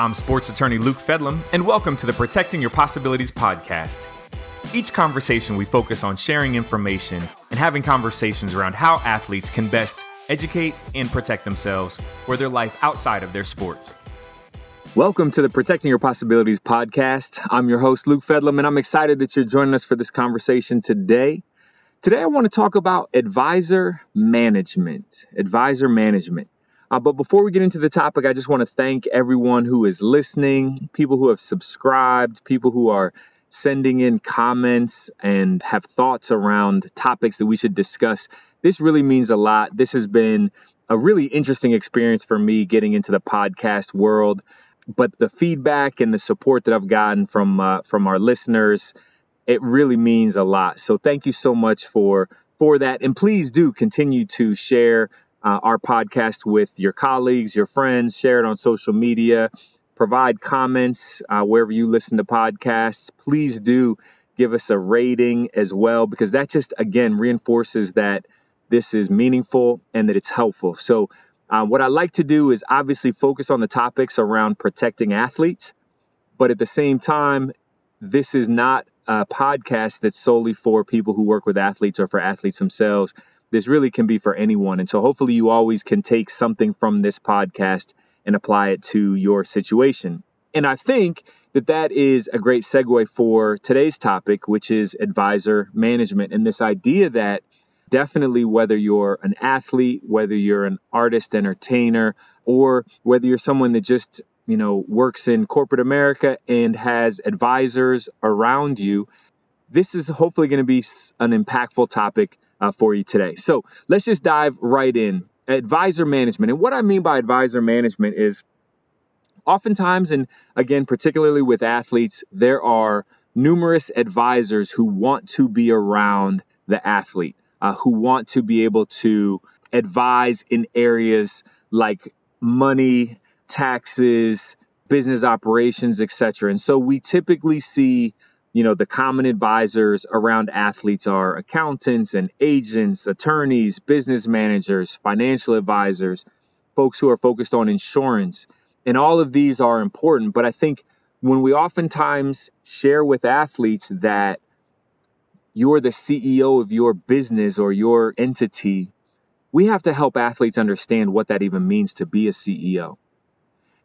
I'm sports attorney Luke Fedlam, and welcome to the Protecting Your Possibilities podcast. Each conversation, we focus on sharing information and having conversations around how athletes can best educate and protect themselves for their life outside of their sports. Welcome to the Protecting Your Possibilities podcast. I'm your host, Luke Fedlam, and I'm excited that you're joining us for this conversation today. Today, I want to talk about advisor management. Advisor management. Uh, but before we get into the topic, I just want to thank everyone who is listening, people who have subscribed, people who are sending in comments and have thoughts around topics that we should discuss. This really means a lot. This has been a really interesting experience for me getting into the podcast world. But the feedback and the support that I've gotten from uh, from our listeners, it really means a lot. So thank you so much for for that, and please do continue to share uh, our podcast with your colleagues, your friends, share it on social media, provide comments uh, wherever you listen to podcasts. Please do give us a rating as well, because that just, again, reinforces that this is meaningful and that it's helpful. So, uh, what I like to do is obviously focus on the topics around protecting athletes, but at the same time, this is not a podcast that's solely for people who work with athletes or for athletes themselves this really can be for anyone. And so hopefully you always can take something from this podcast and apply it to your situation. And I think that that is a great segue for today's topic, which is advisor management and this idea that definitely whether you're an athlete, whether you're an artist, entertainer, or whether you're someone that just, you know, works in corporate America and has advisors around you, this is hopefully going to be an impactful topic uh, for you today. So let's just dive right in. Advisor management. And what I mean by advisor management is oftentimes, and again, particularly with athletes, there are numerous advisors who want to be around the athlete, uh, who want to be able to advise in areas like money, taxes, business operations, etc. And so we typically see you know, the common advisors around athletes are accountants and agents, attorneys, business managers, financial advisors, folks who are focused on insurance. And all of these are important. But I think when we oftentimes share with athletes that you're the CEO of your business or your entity, we have to help athletes understand what that even means to be a CEO.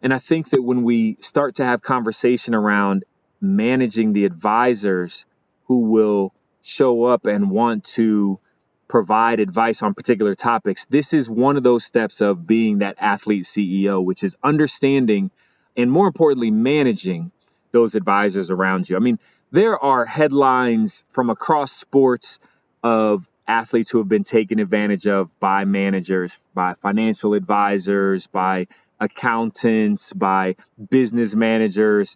And I think that when we start to have conversation around managing the advisors who will show up and want to provide advice on particular topics. This is one of those steps of being that athlete CEO, which is understanding and more importantly, managing those advisors around you. I mean, there are headlines from across sports of athletes who have been taken advantage of by managers, by financial advisors, by accountants, by business managers.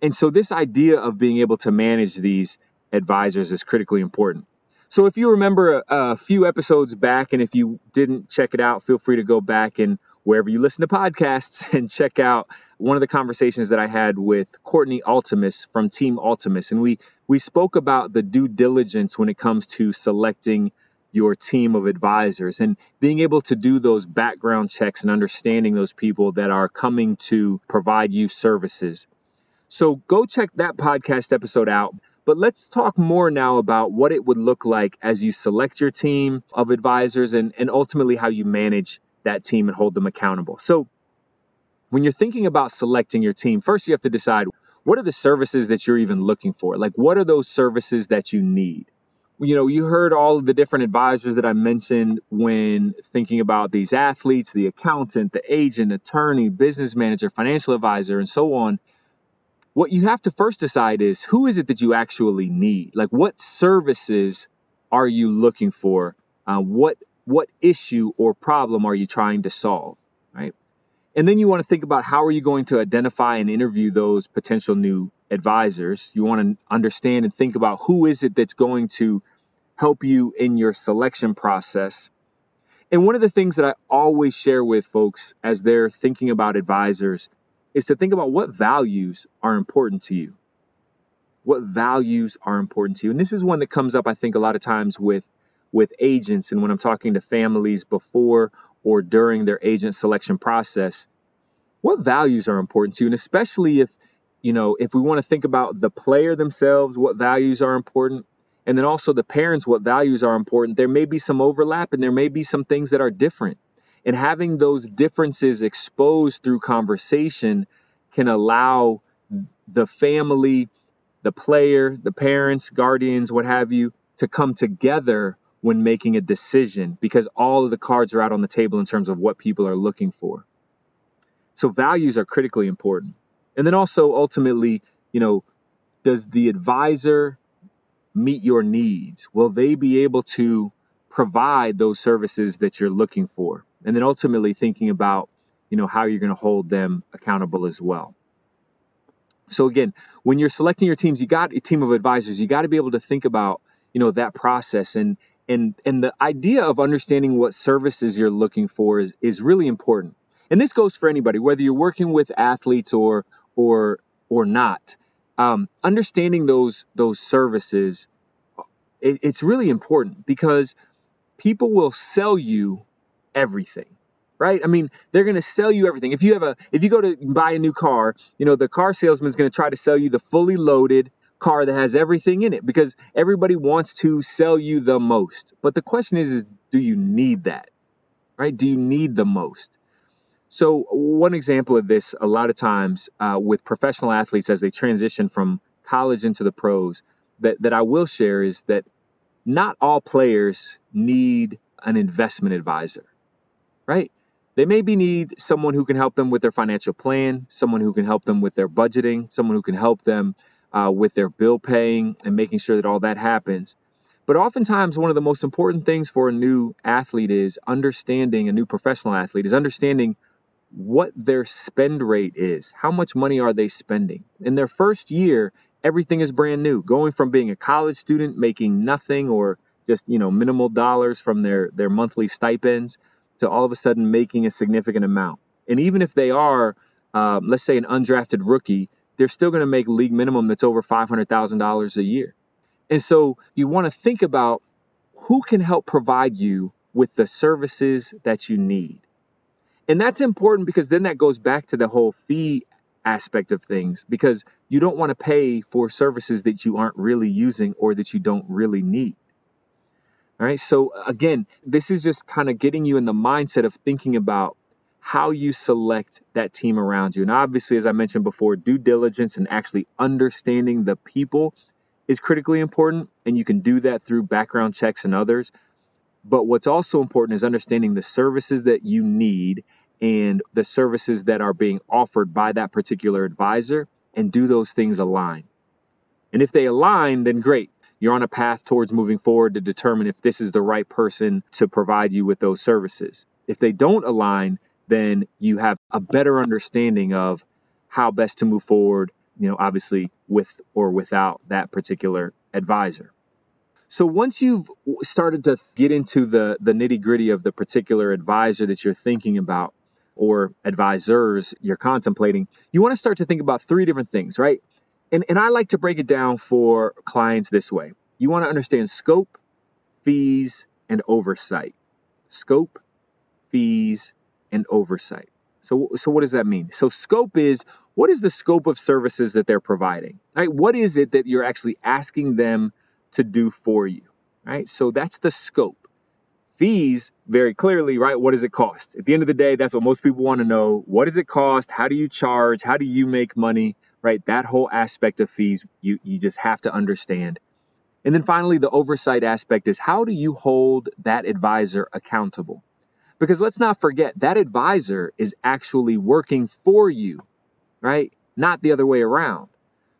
And so, this idea of being able to manage these advisors is critically important. So, if you remember a, a, few episodes back, and if you didn't check it out, feel free to go back and wherever you listen to podcasts and check out one of the conversations that I had with Courtney Altimus from Team Altimus. And we, we spoke about the due diligence when it comes to selecting your team of advisors and being able to do those background checks and understanding those people that are coming to provide you services. So go check that podcast episode out. But let's talk more now about what it would look like as you select your team of advisors and, and ultimately how you manage that team and hold them accountable. So, when you're thinking about selecting your team, first you have to decide what are the services that you're even looking for? Like, what are those services that you need? You know, you heard all of the different advisors that I mentioned when thinking about these athletes the accountant, the agent, attorney, business manager, financial advisor, and so on what you have to first decide is who is it that you actually need? Like what services are you looking for? Uh, what what issue or problem are you trying to solve? Right. And then you want to think about how are you going to identify and interview those potential new advisors. You want to understand and think about who is it that's going to help you in your selection process. And one of the things that I always share with folks as they're thinking about advisors is to think about what values are important to you. What values are important to you? And this is one that comes up, I think, a lot of times with with agents and when I'm talking to families before or during their agent selection process. what values are important to you, and especially if you know if we want to think about the player themselves, what values are important, and then also the parents, what values are important. There may be some overlap, and there may be some things that are different. And having those differences exposed through conversation can allow the family, the player, the parents, guardians, what have you, to come together when making a decision because all of the cards are out on the table in terms of what people are looking for. So values are critically important. And then also ultimately, you know, does the advisor meet your needs? Will they be able to provide those services that you're looking for? And then ultimately thinking about, you know, how you're going to hold them accountable as well. So again, when you're selecting your teams, you got a team of advisors, you got to be able to think about, you know, that process and and and the idea of understanding what services you're looking for is is really important. And this goes for anybody, whether you're working with athletes or or or not. Um, understanding those those services, it, it's really important because people will sell you everything right? I mean, they're going to sell you everything. If you have a if you go to buy a new car, you know, the car salesman's going to try to sell you the fully loaded car that has everything in it because everybody wants to sell you the most. But the question is is do you need that? Right? Do you need the most? So, one example of this, a lot of times uh, with professional athletes as they transition from college into the pros, that, that I will share is that not all players need an investment advisor, right? They maybe need someone who can help them with their financial plan, someone who can help them with their budgeting, someone who can help them uh, with their bill paying and making sure that all that happens. But oftentimes, one of the most important things for a new athlete is understanding a new professional athlete is understanding what their spend rate is. How much money are they spending? In their first year, everything is brand new. Going from being a college student making nothing or just, you know, minimal dollars from their their monthly stipends to all of a sudden making a significant amount. And even if they are, um, let's say, an undrafted rookie, they're still going to make league minimum that's over $500,000 a year. And so you want to think about who can help provide you with the services that you need. And that's important because then that goes back to the whole fee aspect of things because you don't want to pay for services that you aren't really using or that you don't really need. All right. So, again, this is just kind of getting you in the mindset of thinking about how you select that team around you. And obviously, as I mentioned before, due diligence and actually understanding the people is critically important. And you can do that through background checks and others. But what's also important is understanding the services that you need and the services that are being offered by that particular advisor and do those things align. And if they align, then great you're on a path towards moving forward to determine if this is the right person to provide you with those services. If they don't align, then you have a better understanding of how best to move forward, you know, obviously with or without that particular advisor. So once you've started to get into the the nitty-gritty of the particular advisor that you're thinking about or advisors you're contemplating, you want to start to think about three different things, right? And, and I like to break it down for clients this way. You want to understand scope, fees, and oversight. Scope, fees, and oversight. So, so what does that mean? So scope is what is the scope of services that they're providing? Right? What is it that you're actually asking them to do for you? Right? So that's the scope. Fees, very clearly, right? What does it cost? At the end of the day, that's what most people want to know. What does it cost? How do you charge? How do you make money? Right? That whole aspect of fees, you, you just have to understand. And then finally, the oversight aspect is how do you hold that advisor accountable? Because let's not forget that advisor is actually working for you, right? Not the other way around.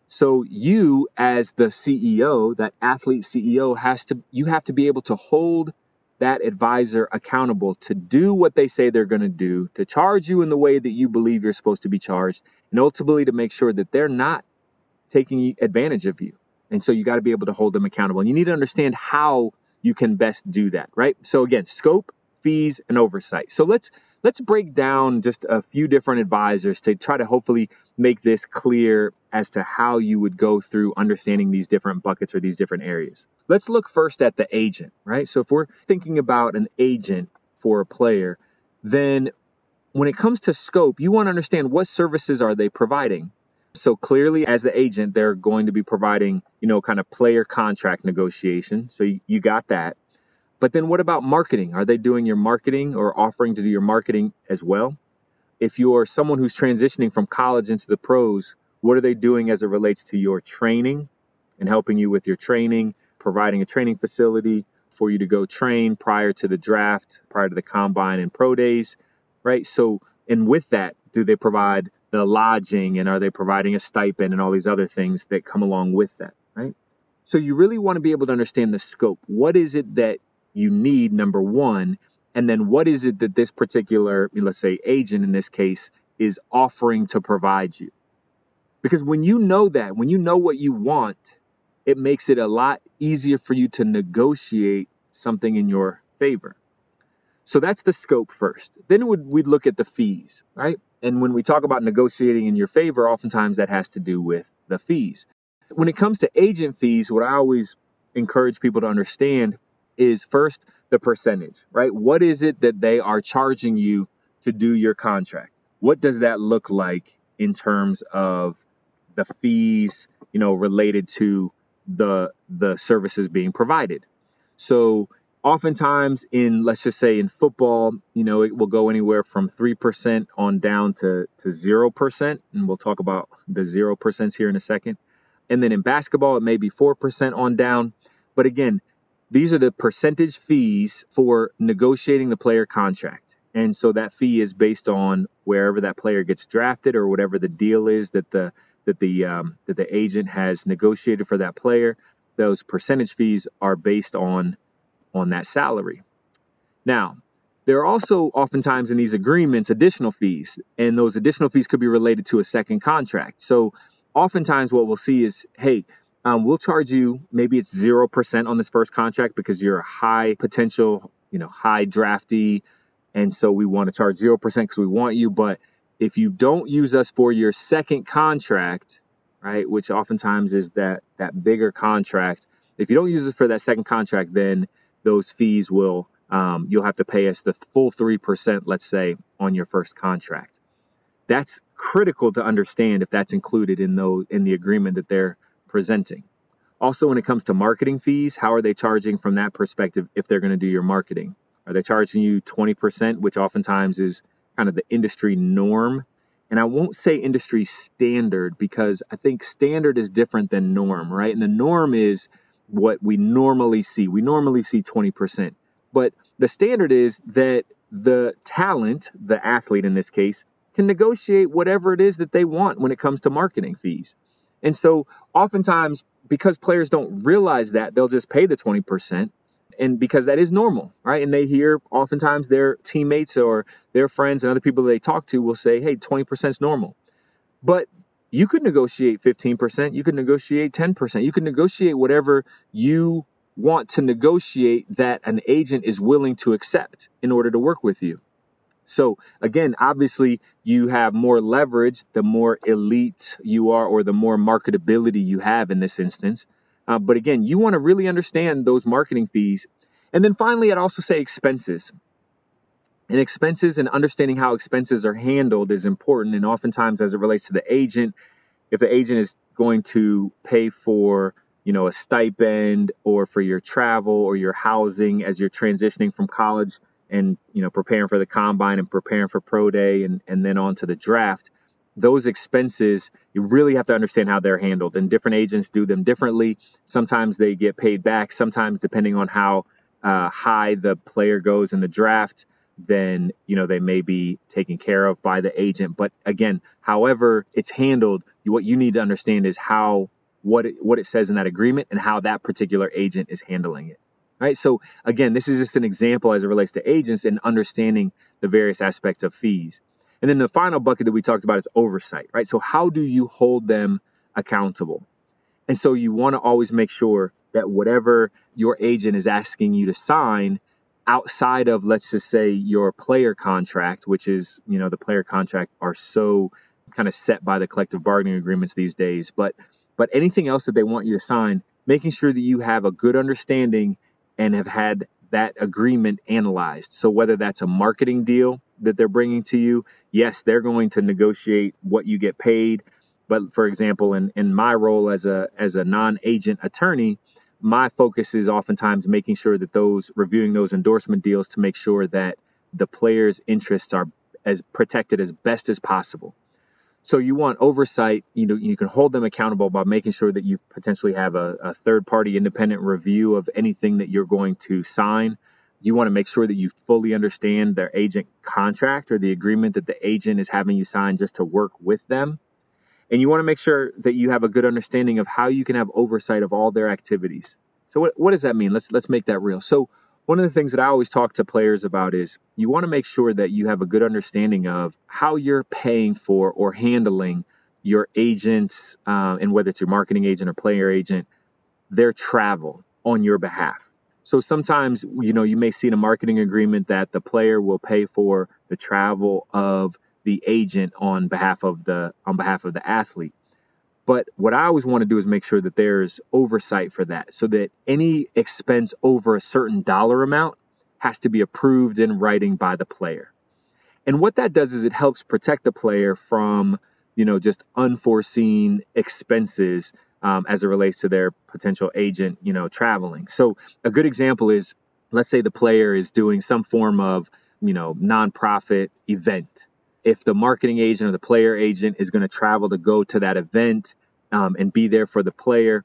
So you as the CEO, that athlete CEO has to you have to be able to hold that advisor accountable to do what they say they're going to do, to charge you in the way that you believe you're supposed to be charged, and ultimately to make sure that they're not taking advantage of you. And so you got to be able to hold them accountable. And you need to understand how you can best do that, right? So again, scope, fees, and oversight. So let's let's break down just a few different advisors to try to hopefully make this clear as to how you would go through understanding these different buckets or these different areas. Let's look first at the agent, right? So if we're thinking about an agent for a player, then when it comes to scope, you want to understand what services are they providing. So clearly, as the agent, they're going to be providing, you know, kind of player contract negotiation. So you, you got that. But then what about marketing? Are they doing your marketing or offering to do your marketing as well? If you're someone who's transitioning from college into the pros, what are they doing as it relates to your training and helping you with your training, providing a training facility for you to go train prior to the draft, prior to the combine and pro days, right? So, and with that, do they provide the lodging and are they providing a stipend and all these other things that come along with that, right? So, you really want to be able to understand the scope. What is it that you need, number one? And then what is it that this particular, let's say, agent in this case, is offering to provide you? Because when you know that, when you know what you want, it makes it a lot easier for you to negotiate something in your favor. So that's the scope first. Then we'd, we'd look at the fees, right? And when we talk about negotiating in your favor, oftentimes that has to do with the fees. When it comes to agent fees, what I always encourage people to understand is first the percentage, right? What is it that they are charging you to do your contract? What does that look like in terms of the fees, you know, related to the the services being provided. So oftentimes in let's just say in football, you know, it will go anywhere from 3% on down to to 0%, and we'll talk about the 0% here in a second. And then in basketball it may be 4% on down, but again, these are the percentage fees for negotiating the player contract. And so that fee is based on wherever that player gets drafted or whatever the deal is that the that the um, that the agent has negotiated for that player, those percentage fees are based on on that salary. Now, there are also oftentimes in these agreements additional fees, and those additional fees could be related to a second contract. So, oftentimes what we'll see is, hey, um, we'll charge you maybe it's zero percent on this first contract because you're a high potential, you know, high drafty. and so we want to charge zero percent because we want you, but if you don't use us for your second contract, right, which oftentimes is that that bigger contract, if you don't use us for that second contract, then those fees will um, you'll have to pay us the full three percent, let's say, on your first contract. That's critical to understand if that's included in those in the agreement that they're presenting. Also, when it comes to marketing fees, how are they charging from that perspective if they're going to do your marketing? Are they charging you 20%, which oftentimes is kind of the industry norm. And I won't say industry standard because I think standard is different than norm, right? And the norm is what we normally see. We normally see 20%. But the standard is that the talent, the athlete in this case, can negotiate whatever it is that they want when it comes to marketing fees. And so oftentimes, because players don't realize that, they'll just pay the 20% and because that is normal, right? And they hear oftentimes their teammates or their friends and other people they talk to will say, "Hey, 20% is normal." But you could negotiate 15%, you could negotiate 10%, you could negotiate whatever you want to negotiate that an agent is willing to accept in order to work with you. So again, obviously you have more leverage the more elite you are or the more marketability you have in this instance. Uh, but again, you want to really understand those marketing fees. And then finally, I'd also say expenses. And expenses and understanding how expenses are handled is important. And oftentimes, as it relates to the agent, if the agent is going to pay for you know a stipend or for your travel or your housing as you're transitioning from college and you know preparing for the combine and preparing for pro day and, and then on to the draft those expenses, you really have to understand how they're handled. And different agents do them differently. Sometimes they get paid back. Sometimes, depending on how uh, high the player goes in the draft, then you know they may be taken care of by the agent. But again, however it's handled, what you need to understand is how what it, what it says in that agreement and how that particular agent is handling it. Right. So again, this is just an example as it relates to agents and understanding the various aspects of fees. And then the final bucket that we talked about is oversight, right? So how do you hold them accountable? And so you want to always make sure that whatever your agent is asking you to sign outside of let's just say your player contract, which is, you know, the player contract are so kind of set by the collective bargaining agreements these days, but but anything else that they want you to sign, making sure that you have a good understanding and have had that agreement analyzed. So whether that's a marketing deal that they're bringing to you, yes, they're going to negotiate what you get paid. But for example, in, in my role as a as a non-agent attorney, my focus is oftentimes making sure that those reviewing those endorsement deals to make sure that the players' interests are as protected as best as possible. So you want oversight. You know, you can hold them accountable by making sure that you potentially have a, a third party independent review of anything that you're going to sign. You want to make sure that you fully understand their agent contract or the agreement that the agent is having you sign just to work with them. And you want to make sure that you have a good understanding of how you can have oversight of all their activities. So what, what does that mean? Let's let's make that real. So one of the things that I always talk to players about is you want to make sure that you have a good understanding of how you're paying for or handling your agents, uh, and whether it's your marketing agent or player agent, their travel on your behalf. So sometimes, you know, you may see in a marketing agreement that the player will pay for the travel of the agent on behalf of the on behalf of the athlete. But what I always want to do is make sure that there's oversight for that so that any expense over a certain dollar amount has to be approved in writing by the player. And what that does is it helps protect the player from, you know, just unforeseen expenses um, as it relates to their potential agent, you know, traveling. So a good example is, let's say the player is doing some form of, you know, nonprofit event if the marketing agent or the player agent is going to travel to go to that event um, and be there for the player,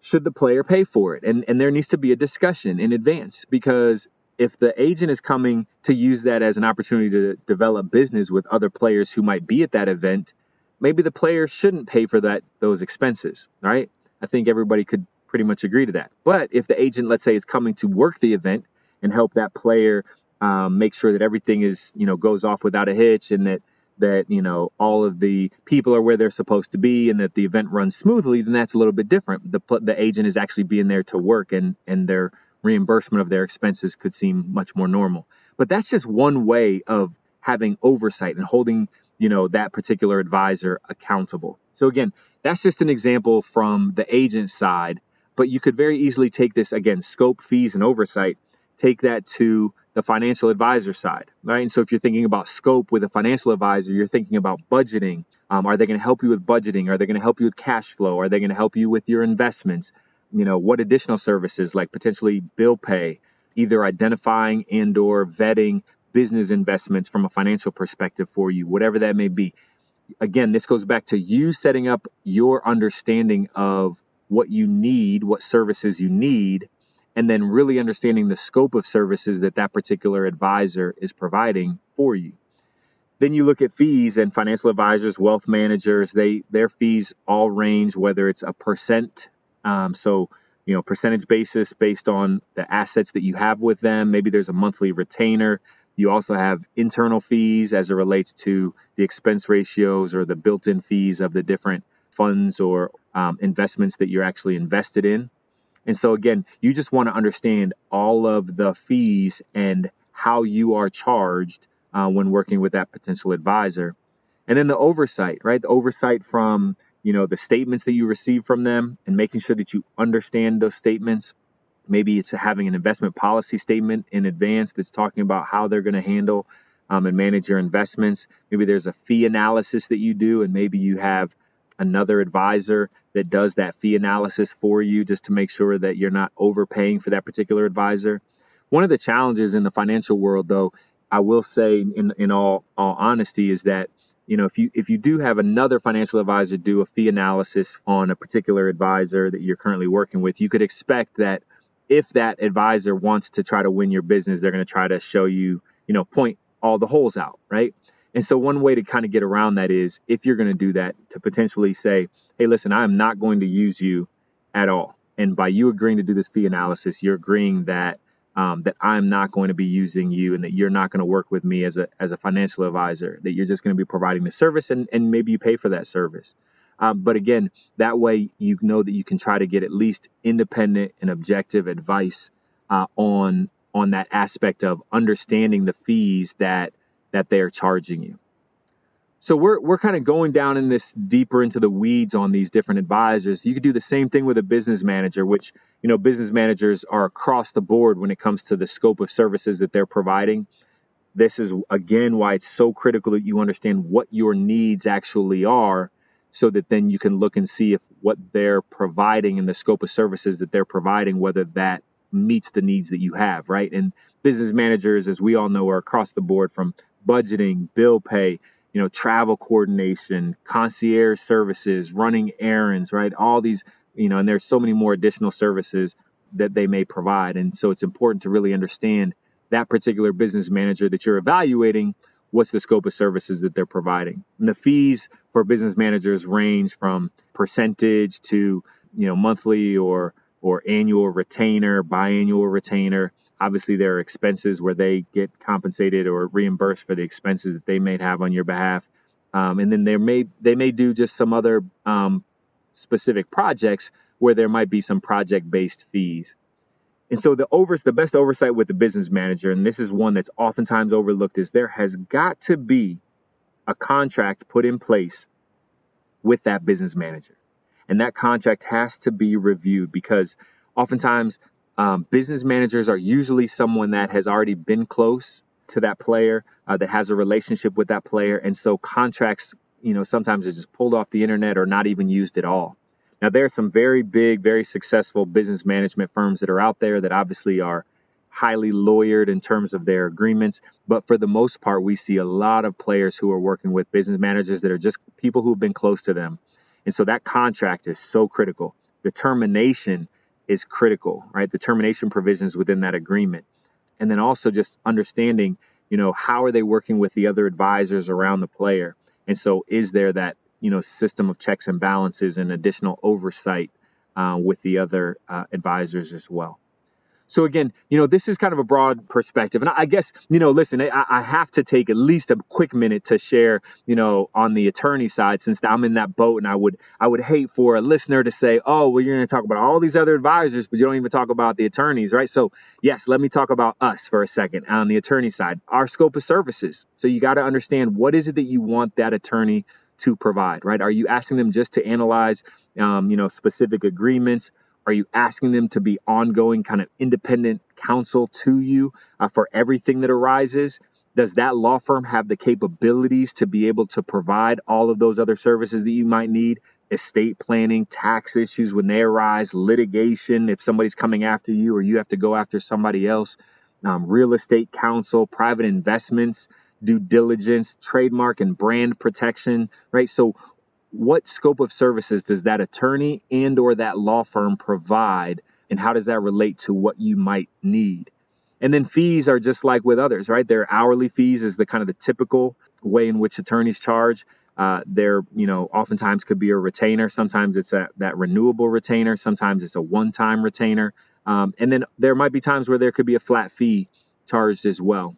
should the player pay for it? And and there needs to be a discussion in advance because if the agent is coming to use that as an opportunity to develop business with other players who might be at that event, maybe the player shouldn't pay for that those expenses, right? I think everybody could pretty much agree to that. But if the agent, let's say, is coming to work the event and help that player um, make sure that everything is you know goes off without a hitch and that that you know all of the people are where they're supposed to be and that the event runs smoothly then that's a little bit different. The the agent is actually being there to work and and their reimbursement of their expenses could seem much more normal. But that's just one way of having oversight and holding you know that particular advisor accountable. So again that's just an example from the agent side but you could very easily take this again scope fees and oversight take that to the financial advisor side, right? And so if you're thinking about scope with a financial advisor, you're thinking about budgeting. Um, are they going to help you with budgeting? Are they going to help you with cash flow? Are they going to help you with your investments? You know, what additional services like potentially bill pay, either identifying and or vetting business investments from a financial perspective for you, whatever that may be. Again, this goes back to you setting up your understanding of what you need, what services you need, and then really understanding the scope of services that that particular advisor is providing for you. Then you look at fees and financial advisors, wealth managers, they their fees all range whether it's a percent, um, so you know percentage basis based on the assets that you have with them. Maybe there's a monthly retainer. You also have internal fees as it relates to the expense ratios or the built-in fees of the different funds or um, investments that you're actually invested in. And so, again, you just want to understand all of the fees and how you are charged uh, when working with that potential advisor. And then the oversight, right? The oversight from you know the statements that you receive from them and making sure that you understand those statements. Maybe it's having an investment policy statement in advance that's talking about how they're going to handle um, and manage your investments. Maybe there's a fee analysis that you do, and maybe you have another advisor that does that fee analysis for you just to make sure that you're not overpaying for that particular advisor. One of the challenges in the financial world though, I will say in, in all, all honesty is that you know if you if you do have another financial advisor do a fee analysis on a particular advisor that you're currently working with, you could expect that if that advisor wants to try to win your business, they're going to try to show you, you know, point all the holes out, right? And so, one way to kind of get around that is if you're going to do that, to potentially say, hey, listen, I'm not going to use you at all. And by you agreeing to do this fee analysis, you're agreeing that um, that I'm not going to be using you and that you're not going to work with me as a, as a financial advisor, that you're just going to be providing the service and, and maybe you pay for that service. Um, but again, that way you know that you can try to get at least independent and objective advice uh, on on that aspect of understanding the fees that that they are charging you. So we're we're kind of going down in this deeper into the weeds on these different advisors. You could do the same thing with a business manager, which you know business managers are across the board when it comes to the scope of services that they're providing. this is again why it's so critical that you understand what your needs actually are so that then you can look and see if what they're providing and the scope of services that they're providing whether that meets the needs that you have right and business managers as we all know are across the board from budgeting bill pay you know travel coordination concierge services running errands right all these you know and there's so many more additional services that they may provide and so it's important to really understand that particular business manager that you're evaluating, what's the scope of services that they're providing. And the fees for business managers range from percentage to, you know, monthly or or annual retainer, biannual retainer. Obviously, there are expenses where they get compensated or reimbursed for the expenses that they may have on your behalf. Um, and then there may they may do just some other um, specific projects where there might be some project based fees. And so the overs, the best oversight with the business manager, and this is one that's oftentimes overlooked, is there has got to be a contract put in place with that business manager. And that contract has to be reviewed because oftentimes um, business managers are usually someone that has already been close to that player, uh, that has a relationship with that player. And so contracts, you know, sometimes are just pulled off the internet or not even used at all. Now, there are some very big, very successful business management firms that are out there that obviously are highly lawyered in terms of their agreements. But for the most part, we see a lot of players who are working with business managers that are just people who've been close to them. And so that contract is so critical. The termination is critical, right? The termination provisions within that agreement. And then also just understanding, you know, how are they working with the other advisors around the player? And so is there that you know system of checks and balances and additional oversight uh, with the other uh, advisors as well. So again, you know, this is kind of a broad perspective, and I guess you know, listen, I, I, have to take at least a quick minute to share, you know, on the attorney side, since I'm in that boat, and I would I would hate for a listener to say, oh, well, you're going to talk about all these other advisors, but you don't even talk about the attorneys, right? So yes, let me talk about us for a second on the attorney side, our scope of services. So you got to understand what is it that you want that attorney to provide, right? Are you asking them just to analyze, um, you know, specific agreements? Are you asking them to be ongoing kind of independent counsel to you uh, for everything that arises? Does that law firm have the capabilities to be able to provide all of those other services that you might need? Estate planning, tax issues when they arise, litigation if somebody's coming after you or you have to go after somebody else, um, real estate counsel, private investments, due diligence, trademark and brand protection, right? So what scope of services does that attorney and or that law firm provide and how does that relate to what you might need? And then fees are just like with others, right? Their hourly fees is the kind of the typical way in which attorneys charge. Uh, there, you know, oftentimes could be a retainer. Sometimes it's a, that renewable retainer. Sometimes it's a one-time retainer. Um, and then there might be times where there could be a flat fee charged as well.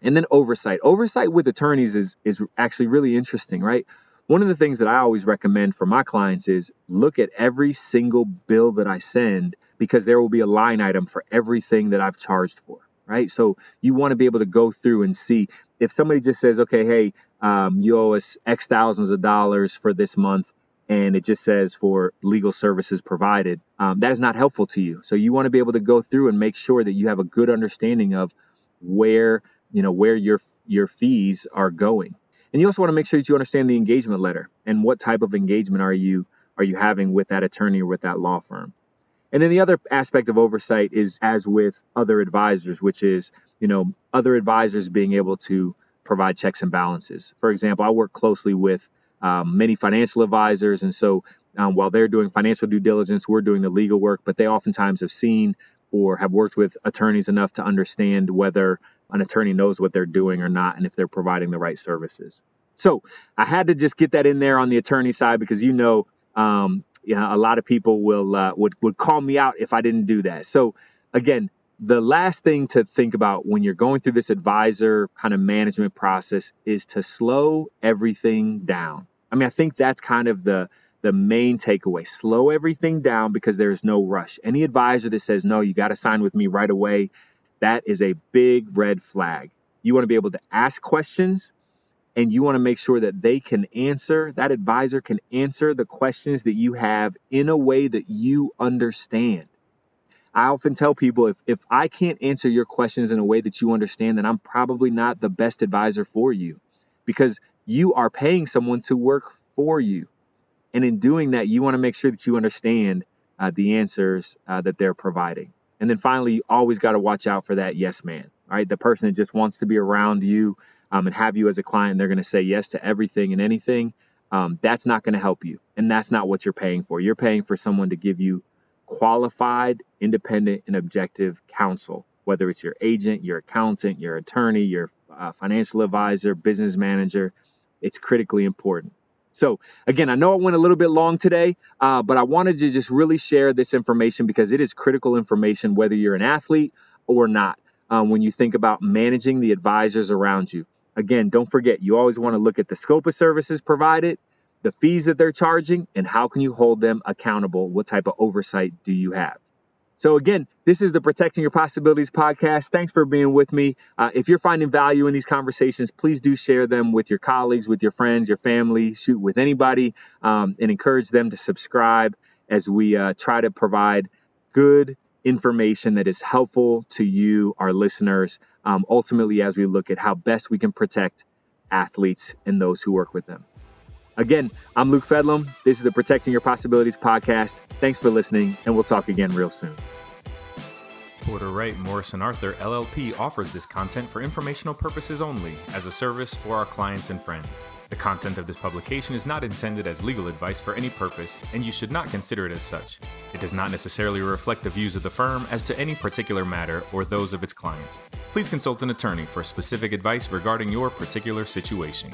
And then oversight. Oversight with attorneys is is actually really interesting, right? One of the things that I always recommend for my clients is look at every single bill that I send because there will be a line item for everything that I've charged for, right? So you want to be able to go through and see if somebody just says, okay, hey, um, you owe us X thousands of dollars for this month, and it just says for legal services provided, um, that is not helpful to you. So you want to be able to go through and make sure that you have a good understanding of where you know where your your fees are going and you also want to make sure that you understand the engagement letter and what type of engagement are you are you having with that attorney or with that law firm. And then the other aspect of oversight is as with other advisors which is you know other advisors being able to provide checks and balances. For example i work closely with um, many financial advisors and so um, while they're doing financial due diligence we're doing the legal work but they oftentimes have seen or have worked with attorneys enough to understand whether an attorney knows what they're doing or not and if they're providing the right services. So I had to just get that in there on the attorney side because you know, um, yeah, a lot of people will uh, would would call me out if I didn't do that. So again, the last thing to think about when you're going through this advisor kind of management process is to slow everything down. I mean, I think that's kind of the the main takeaway. Slow everything down because there's no rush. Any advisor that says, no, you got to sign with me right away, that is a big red flag. You want to be able to ask questions and you want to make sure that they can answer, that advisor can answer the questions that you have in a way that you understand. I often tell people if, if I can't answer your questions in a way that you understand, then I'm probably not the best advisor for you because you are paying someone to work for you. And in doing that, you want to make sure that you understand uh, the answers uh, that they're providing. And then finally, you always got to watch out for that yes man, right? The person that just wants to be around you um, and have you as a client. They're going to say yes to everything and anything. Um, that's not going to help you. And that's not what you're paying for. You're paying for someone to give you qualified, independent, and objective counsel, whether it's your agent, your accountant, your attorney, your uh, financial advisor, business manager. It's critically important. So, again, I know I went a little bit long today, uh, but I wanted to just really share this information because it is critical information, whether you're an athlete or not, um, when you think about managing the advisors around you. Again, don't forget, you always want to look at the scope of services provided, the fees that they're charging, and how can you hold them accountable? What type of oversight do you have? So, again, this is the Protecting Your Possibilities podcast. Thanks for being with me. Uh, if you're finding value in these conversations, please do share them with your colleagues, with your friends, your family, shoot with anybody, um, and encourage them to subscribe as we uh, try to provide good information that is helpful to you, our listeners, um, ultimately, as we look at how best we can protect athletes and those who work with them. Again, I'm Luke Fedlam. This is the Protecting Your Possibilities podcast. Thanks for listening, and we'll talk again real soon. Porter Wright Morrison Arthur LLP offers this content for informational purposes only as a service for our clients and friends. The content of this publication is not intended as legal advice for any purpose, and you should not consider it as such. It does not necessarily reflect the views of the firm as to any particular matter or those of its clients. Please consult an attorney for specific advice regarding your particular situation.